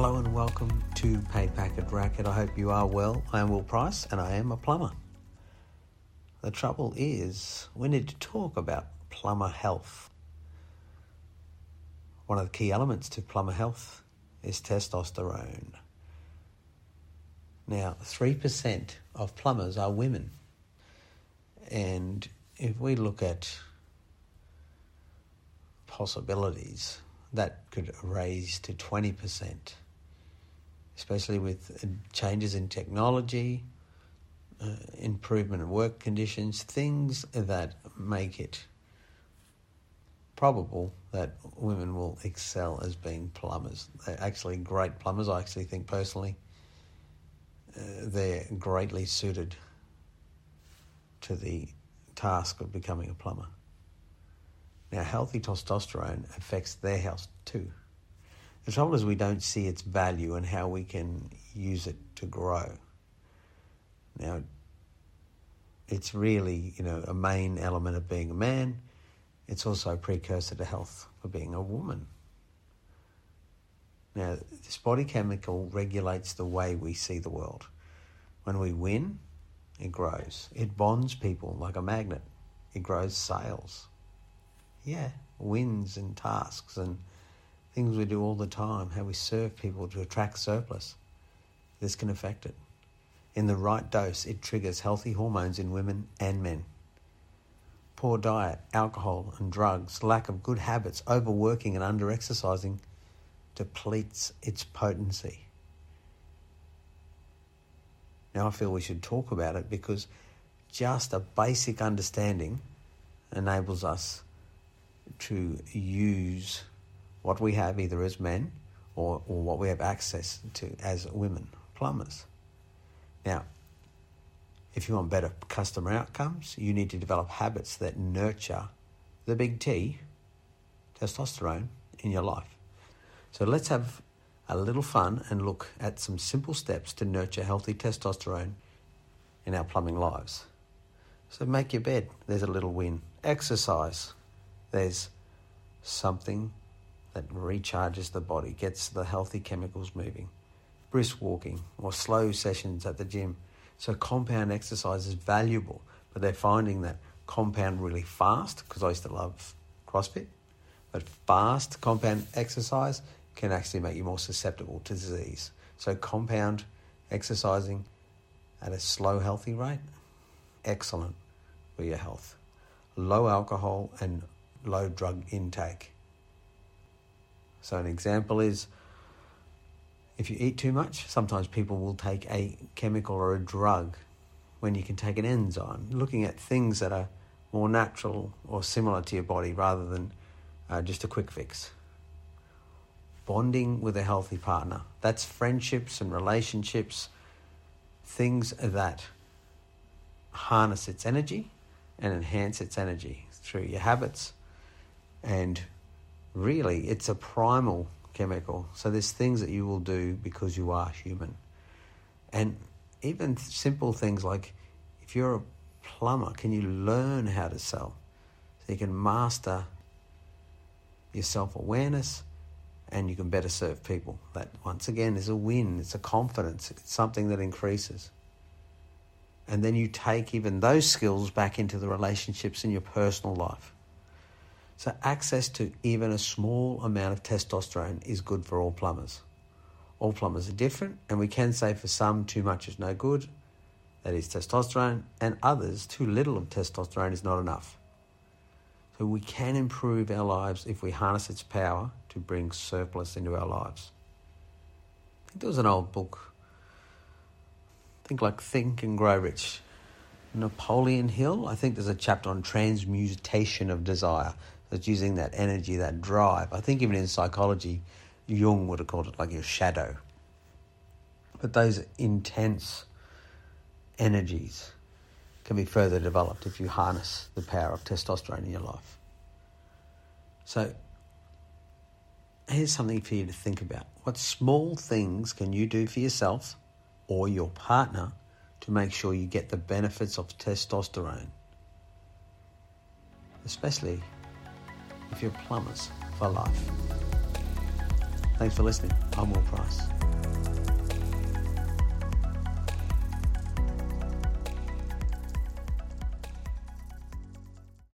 Hello and welcome to Pay Packet Racket. I hope you are well. I am Will Price and I am a plumber. The trouble is, we need to talk about plumber health. One of the key elements to plumber health is testosterone. Now, 3% of plumbers are women. And if we look at possibilities, that could raise to 20%, especially with changes in technology, uh, improvement in work conditions, things that make it probable that women will excel as being plumbers. They're actually great plumbers. I actually think personally uh, they're greatly suited to the task of becoming a plumber. Now, healthy testosterone affects their health too. The trouble is, we don't see its value and how we can use it to grow. Now, it's really, you know, a main element of being a man. It's also a precursor to health for being a woman. Now, this body chemical regulates the way we see the world. When we win, it grows. It bonds people like a magnet. It grows sales. Yeah, wins and tasks and things we do all the time, how we serve people to attract surplus. This can affect it. In the right dose, it triggers healthy hormones in women and men. Poor diet, alcohol and drugs, lack of good habits, overworking and underexercising depletes its potency. Now, I feel we should talk about it because just a basic understanding enables us to use what we have either as men or, or what we have access to as women, plumbers. Now, if you want better customer outcomes, you need to develop habits that nurture the big T, testosterone, in your life. So let's have a little fun and look at some simple steps to nurture healthy testosterone in our plumbing lives. So make your bed, there's a little win. Exercise, there's something that recharges the body, gets the healthy chemicals moving. Brisk walking or slow sessions at the gym. So compound exercise is valuable, but they're finding that compound really fast, because I used to love CrossFit, but fast compound exercise can actually make you more susceptible to disease. So, compound exercising at a slow, healthy rate, excellent for your health. Low alcohol and low drug intake. So, an example is if you eat too much, sometimes people will take a chemical or a drug when you can take an enzyme, looking at things that are more natural or similar to your body rather than uh, just a quick fix bonding with a healthy partner. That's friendships and relationships, things that harness its energy and enhance its energy through your habits. And really, it's a primal chemical. So there's things that you will do because you are human. And even simple things like if you're a plumber, can you learn how to sell? So you can master your self awareness and you can better serve people. That, once again, is a win. It's a confidence. It's something that increases. And then you take even those skills back into the relationships in your personal life. So, access to even a small amount of testosterone is good for all plumbers. All plumbers are different, and we can say for some, too much is no good, that is testosterone, and others, too little of testosterone is not enough. So, we can improve our lives if we harness its power to bring surplus into our lives. I think there was an old book, I think like Think and Grow Rich. Napoleon Hill, I think there's a chapter on transmutation of desire. That's using that energy, that drive. I think even in psychology, Jung would have called it like your shadow. But those intense energies can be further developed if you harness the power of testosterone in your life. So here's something for you to think about. What small things can you do for yourself or your partner to make sure you get the benefits of testosterone? Especially if you're plumbers for life. Thanks for listening. I'm Will Price.